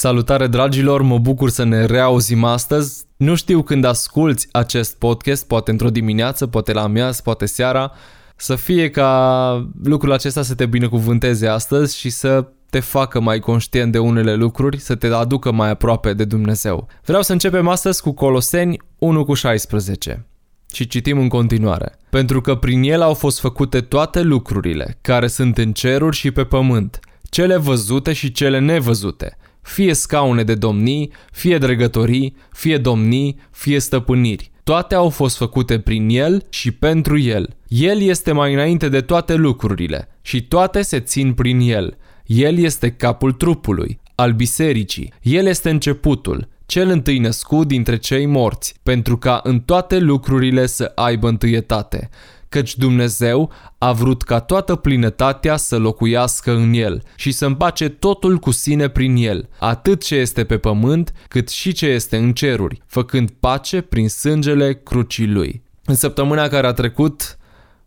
Salutare dragilor, mă bucur să ne reauzim astăzi. Nu știu când asculți acest podcast, poate într-o dimineață, poate la amiază, poate seara, să fie ca lucrul acesta să te binecuvânteze astăzi și să te facă mai conștient de unele lucruri, să te aducă mai aproape de Dumnezeu. Vreau să începem astăzi cu Coloseni 1 cu 16 și citim în continuare. Pentru că prin el au fost făcute toate lucrurile care sunt în ceruri și pe pământ, cele văzute și cele nevăzute, fie scaune de domnii, fie dregătorii, fie domnii, fie stăpâniri. Toate au fost făcute prin El și pentru El. El este mai înainte de toate lucrurile și toate se țin prin El. El este capul trupului, al bisericii. El este începutul, cel întâi născut dintre cei morți, pentru ca în toate lucrurile să aibă întâietate căci Dumnezeu a vrut ca toată plinătatea să locuiască în el și să împace totul cu sine prin el, atât ce este pe pământ, cât și ce este în ceruri, făcând pace prin sângele crucii lui. În săptămâna care a trecut,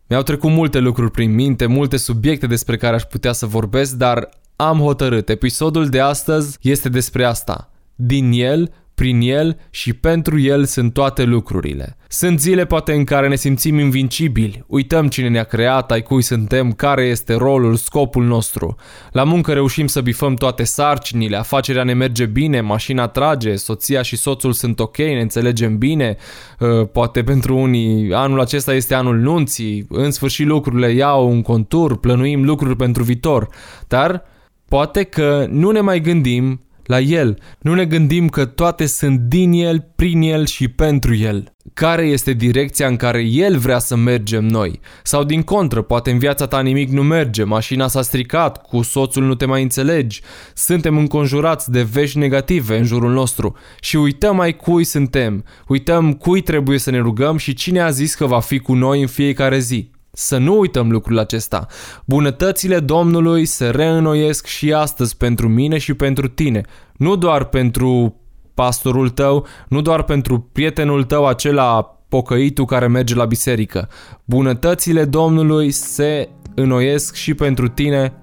mi-au trecut multe lucruri prin minte, multe subiecte despre care aș putea să vorbesc, dar am hotărât. Episodul de astăzi este despre asta. Din el prin El și pentru El sunt toate lucrurile. Sunt zile poate în care ne simțim invincibili, uităm cine ne-a creat, ai cui suntem, care este rolul, scopul nostru. La muncă reușim să bifăm toate sarcinile, afacerea ne merge bine, mașina trage, soția și soțul sunt ok, ne înțelegem bine, uh, poate pentru unii anul acesta este anul nunții, în sfârșit lucrurile iau un contur, plănuim lucruri pentru viitor, dar poate că nu ne mai gândim la El. Nu ne gândim că toate sunt din El, prin El și pentru El. Care este direcția în care El vrea să mergem noi? Sau din contră, poate în viața ta nimic nu merge, mașina s-a stricat, cu soțul nu te mai înțelegi, suntem înconjurați de vești negative în jurul nostru și uităm ai cui suntem, uităm cui trebuie să ne rugăm și cine a zis că va fi cu noi în fiecare zi. Să nu uităm lucrul acesta. Bunătățile Domnului se reînnoiesc și astăzi pentru mine și pentru tine. Nu doar pentru pastorul tău, nu doar pentru prietenul tău acela pocăitul care merge la biserică. Bunătățile Domnului se înnoiesc și pentru tine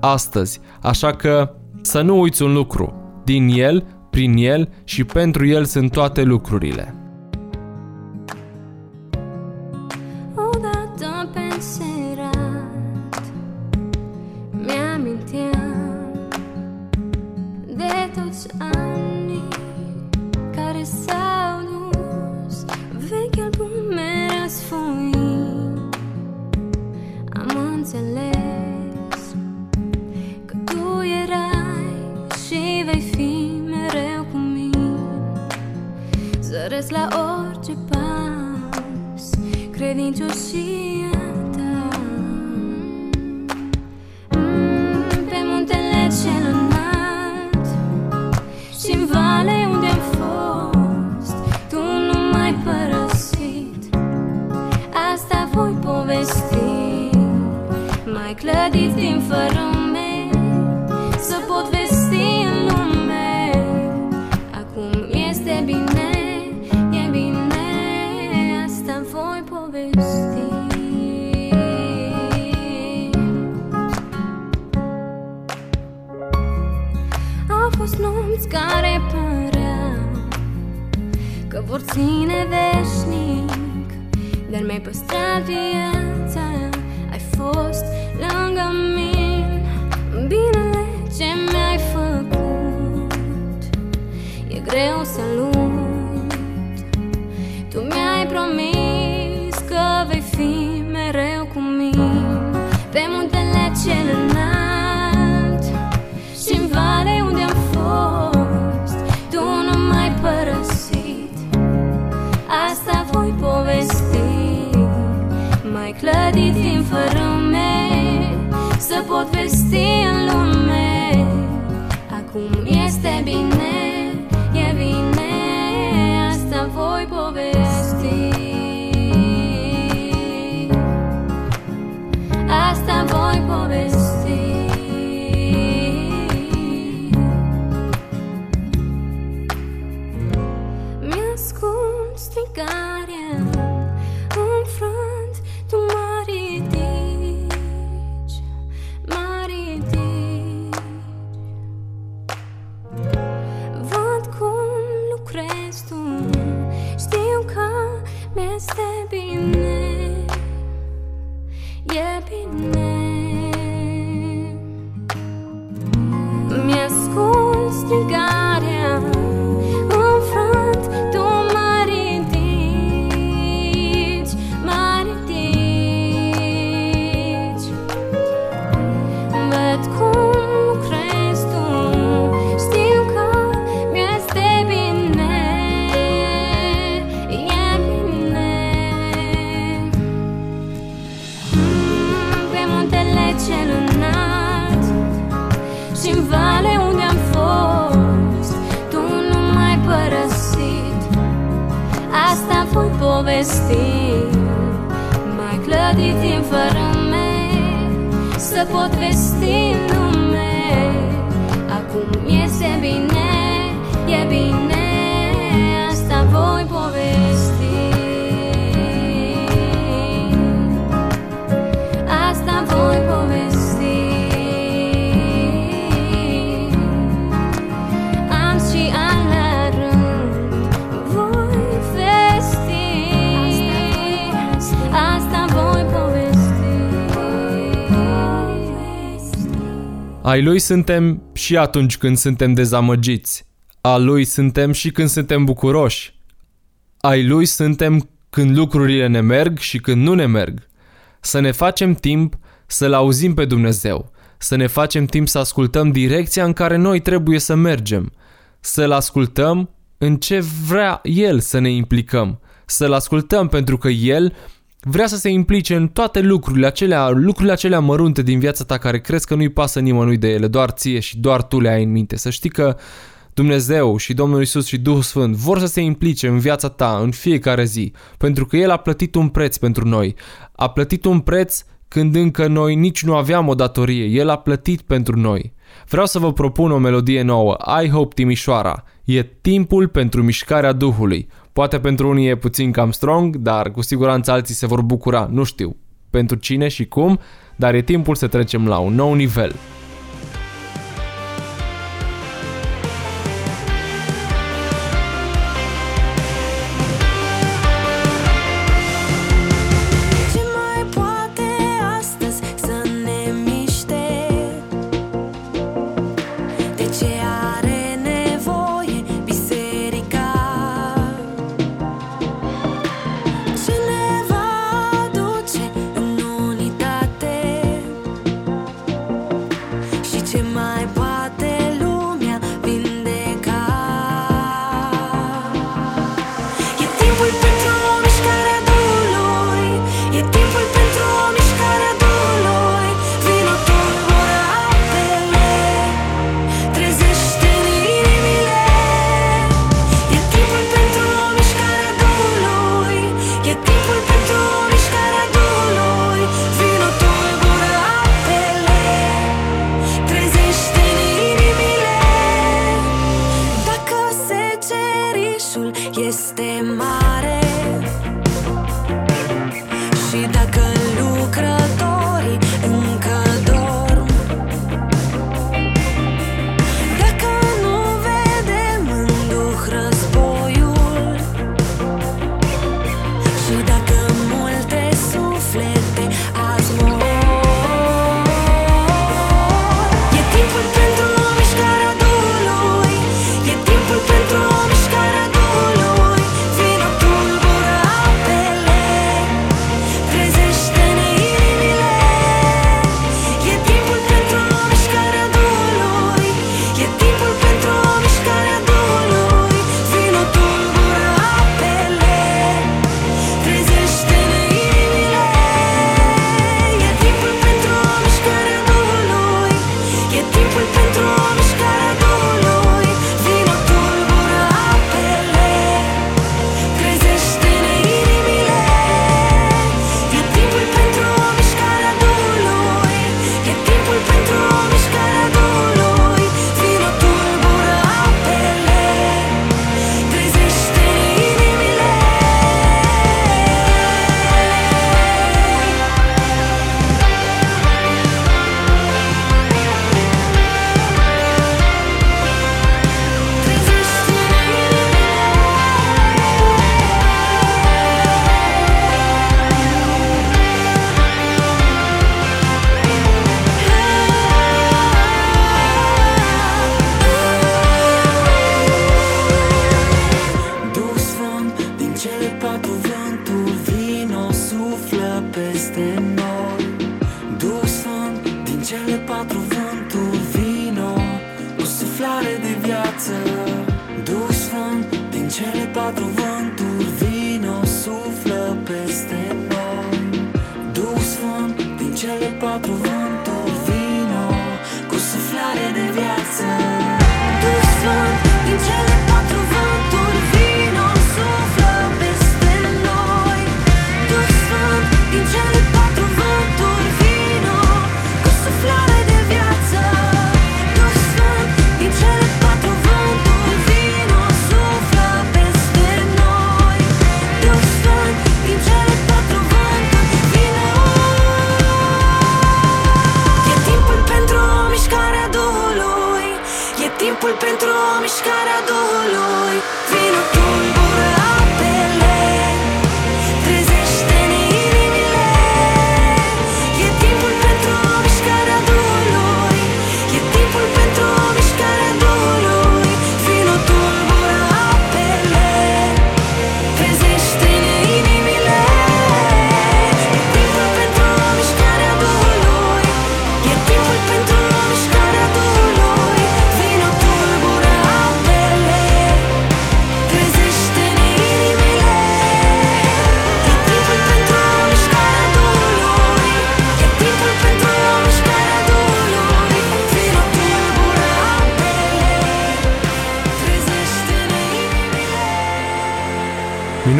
astăzi. Așa că să nu uiți un lucru. Din El, prin El și pentru El sunt toate lucrurile. Sărăți la orice pas Credincioșia ta. Mm, Pe muntele cel înalt și în vale unde am fost Tu nu m-ai părăsit. Asta voi povesti Mai clădit din fără Să pot vesti în lume. Acum este bine, e bine Asta voi povesti. Asta voi povesti. Mi-ascult strigarea bine Asta voi povesti. Asta voi povesti. Am și an la rând Voi vesti Asta voi povesti. Ai lui suntem și atunci când suntem dezamăgiți. A lui suntem și când suntem bucuroși. Ai lui suntem când lucrurile ne merg și când nu ne merg. Să ne facem timp să-L auzim pe Dumnezeu, să ne facem timp să ascultăm direcția în care noi trebuie să mergem, să-L ascultăm în ce vrea El să ne implicăm, să-L ascultăm pentru că El vrea să se implice în toate lucrurile acelea, lucrurile acelea mărunte din viața ta care crezi că nu-i pasă nimănui de ele, doar ție și doar tu le ai în minte. Să știi că Dumnezeu și Domnul Isus și Duhul Sfânt vor să se implice în viața ta în fiecare zi, pentru că El a plătit un preț pentru noi. A plătit un preț când încă noi nici nu aveam o datorie. El a plătit pentru noi. Vreau să vă propun o melodie nouă, I Hope Timișoara. E timpul pentru mișcarea Duhului. Poate pentru unii e puțin cam strong, dar cu siguranță alții se vor bucura, nu știu pentru cine și cum, dar e timpul să trecem la un nou nivel.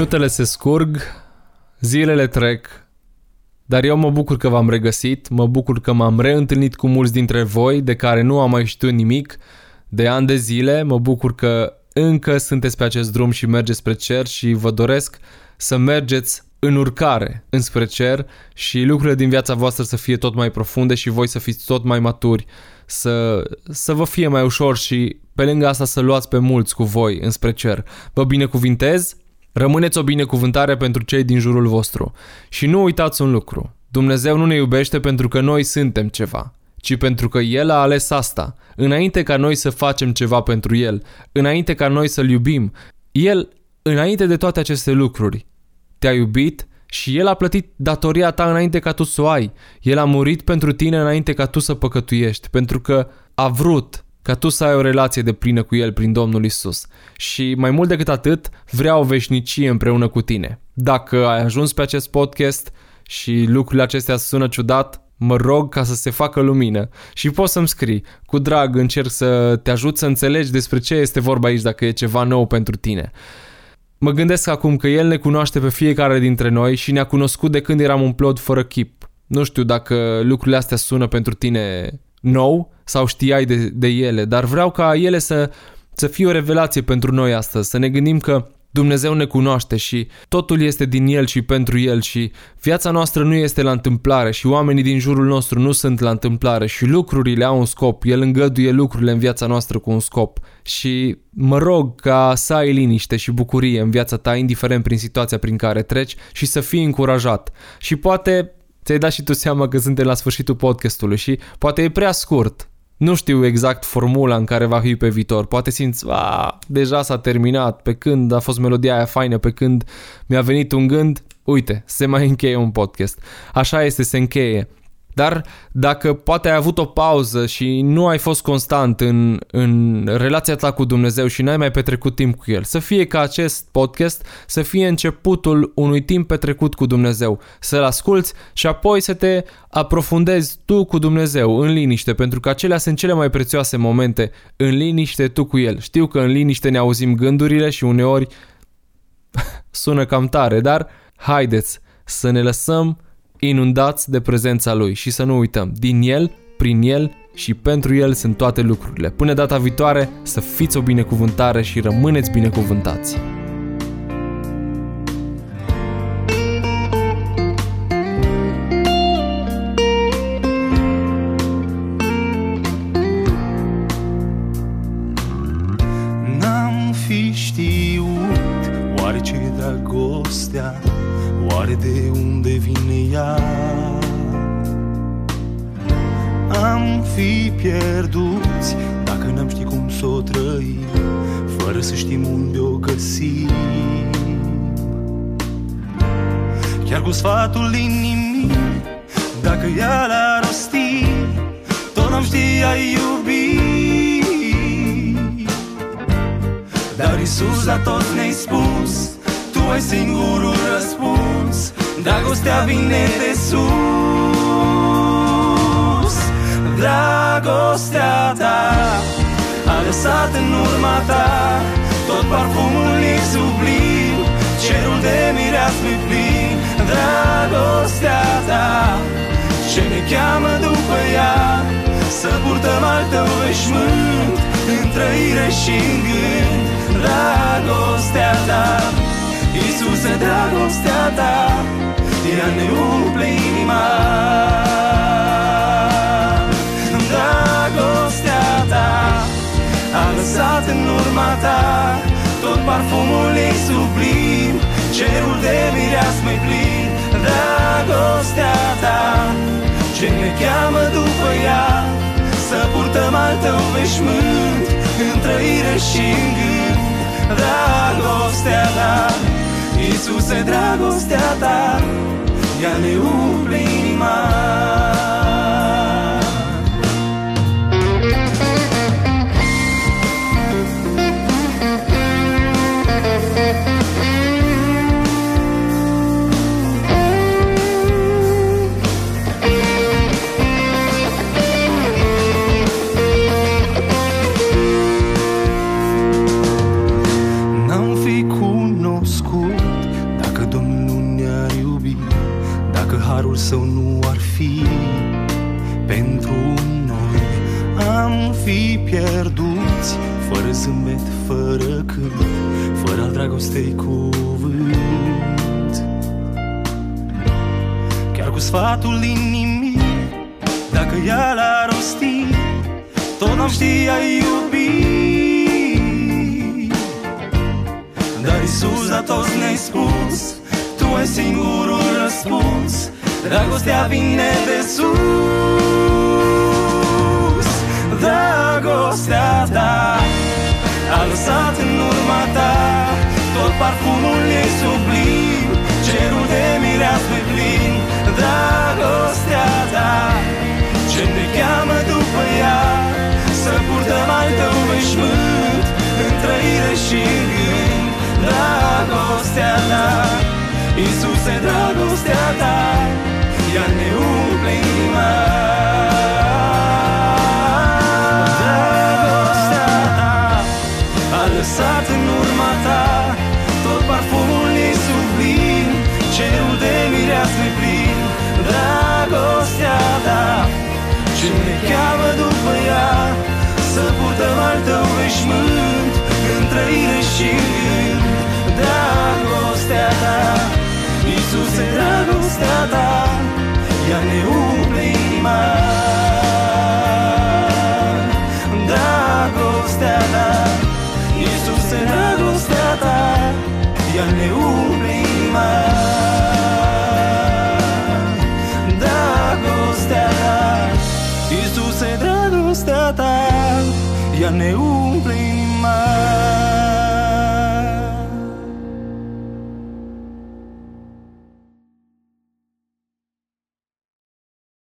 Minutele se scurg, zilele trec, dar eu mă bucur că v-am regăsit, mă bucur că m-am reîntâlnit cu mulți dintre voi de care nu am mai știut nimic de ani de zile, mă bucur că încă sunteți pe acest drum și mergeți spre cer și vă doresc să mergeți în urcare înspre cer și lucrurile din viața voastră să fie tot mai profunde și voi să fiți tot mai maturi, să, să vă fie mai ușor și pe lângă asta să luați pe mulți cu voi înspre cer. Vă binecuvintez, rămâneți o binecuvântare pentru cei din jurul vostru și nu uitați un lucru. Dumnezeu nu ne iubește pentru că noi suntem ceva, ci pentru că El a ales asta. Înainte ca noi să facem ceva pentru El, înainte ca noi să-L iubim, El, înainte de toate aceste lucruri, te-a iubit și El a plătit datoria ta înainte ca tu să o ai. El a murit pentru tine înainte ca tu să păcătuiești, pentru că a vrut ca tu să ai o relație de plină cu El prin Domnul Isus. Și mai mult decât atât, vrea o veșnicie împreună cu tine. Dacă ai ajuns pe acest podcast și lucrurile acestea sună ciudat, mă rog ca să se facă lumină și poți să-mi scrii. Cu drag încerc să te ajut să înțelegi despre ce este vorba aici dacă e ceva nou pentru tine. Mă gândesc acum că El ne cunoaște pe fiecare dintre noi și ne-a cunoscut de când eram un plod fără chip. Nu știu dacă lucrurile astea sună pentru tine nou sau știai de, de ele, dar vreau ca ele să, să fie o revelație pentru noi astăzi, să ne gândim că Dumnezeu ne cunoaște și totul este din El și pentru El și viața noastră nu este la întâmplare și oamenii din jurul nostru nu sunt la întâmplare și lucrurile au un scop. El îngăduie lucrurile în viața noastră cu un scop și mă rog ca să ai liniște și bucurie în viața ta, indiferent prin situația prin care treci și să fii încurajat. Și poate ți-ai dat și tu seama că suntem la sfârșitul podcastului și poate e prea scurt, nu știu exact formula în care va fi pe viitor. Poate simți, a, deja s-a terminat, pe când a fost melodia aia faină, pe când mi-a venit un gând, uite, se mai încheie un podcast. Așa este, se încheie. Dar dacă poate ai avut o pauză și nu ai fost constant în, în relația ta cu Dumnezeu și n-ai mai petrecut timp cu El, să fie ca acest podcast să fie începutul unui timp petrecut cu Dumnezeu, să-L asculți și apoi să te aprofundezi tu cu Dumnezeu în liniște, pentru că acelea sunt cele mai prețioase momente, în liniște tu cu El. Știu că în liniște ne auzim gândurile și uneori sună cam tare, dar haideți să ne lăsăm inundați de prezența Lui și să nu uităm, din El, prin El și pentru El sunt toate lucrurile. Până data viitoare, să fiți o binecuvântare și rămâneți binecuvântați! N-am fi știut Oare ce e dragostea Oare de unde vine ea. Am fi pierduți Dacă n-am ști cum să o trăim Fără să știm unde o găsim. Chiar cu sfatul inimii Dacă ea l-a rostit Tot n-am ști a iubi. Dar Iisus la tot ne-ai spus Tu ai singurul răspuns. Dragostea vine de sus. Dragostea ta A lăsat în urma ta Tot parfumul ei sublim Cerul de mireasme plin. Dragostea ta Ce ne cheamă după ea Să purtăm al tău veșmânt În trăire și în gând. Dragostea ta Iisuse, dragostea ta Ea ne umple inima. Dragostea ta A lăsat în urma ta Tot parfumul ei sublim Cerul de mireasme plin. Dragostea ta Ce ne cheamă după ea Să purtăm al tău veșmânt În trăire și în gând. Dragostea ta Iisuse, dragostea ta Ea ne umple inima cu sfatul inimii. Dacă ea l-a rostit Tot n-am știa iubi. Dar Iisus la toți ne-ai spus Tu ai singurul răspuns. Dragostea vine de sus. Dragostea ta A lăsat în urma ta Tot parfumul ei sublim Dragostea ta Ce ne trăire și în gând Dragostea ta. Iisuse, dragostea ta Ea ne umple inima. Dragostea ta Iisuse, dragostea ta Ea ne umple inima. Dragostea ta Iisuse, dragostea ta Ea ne umple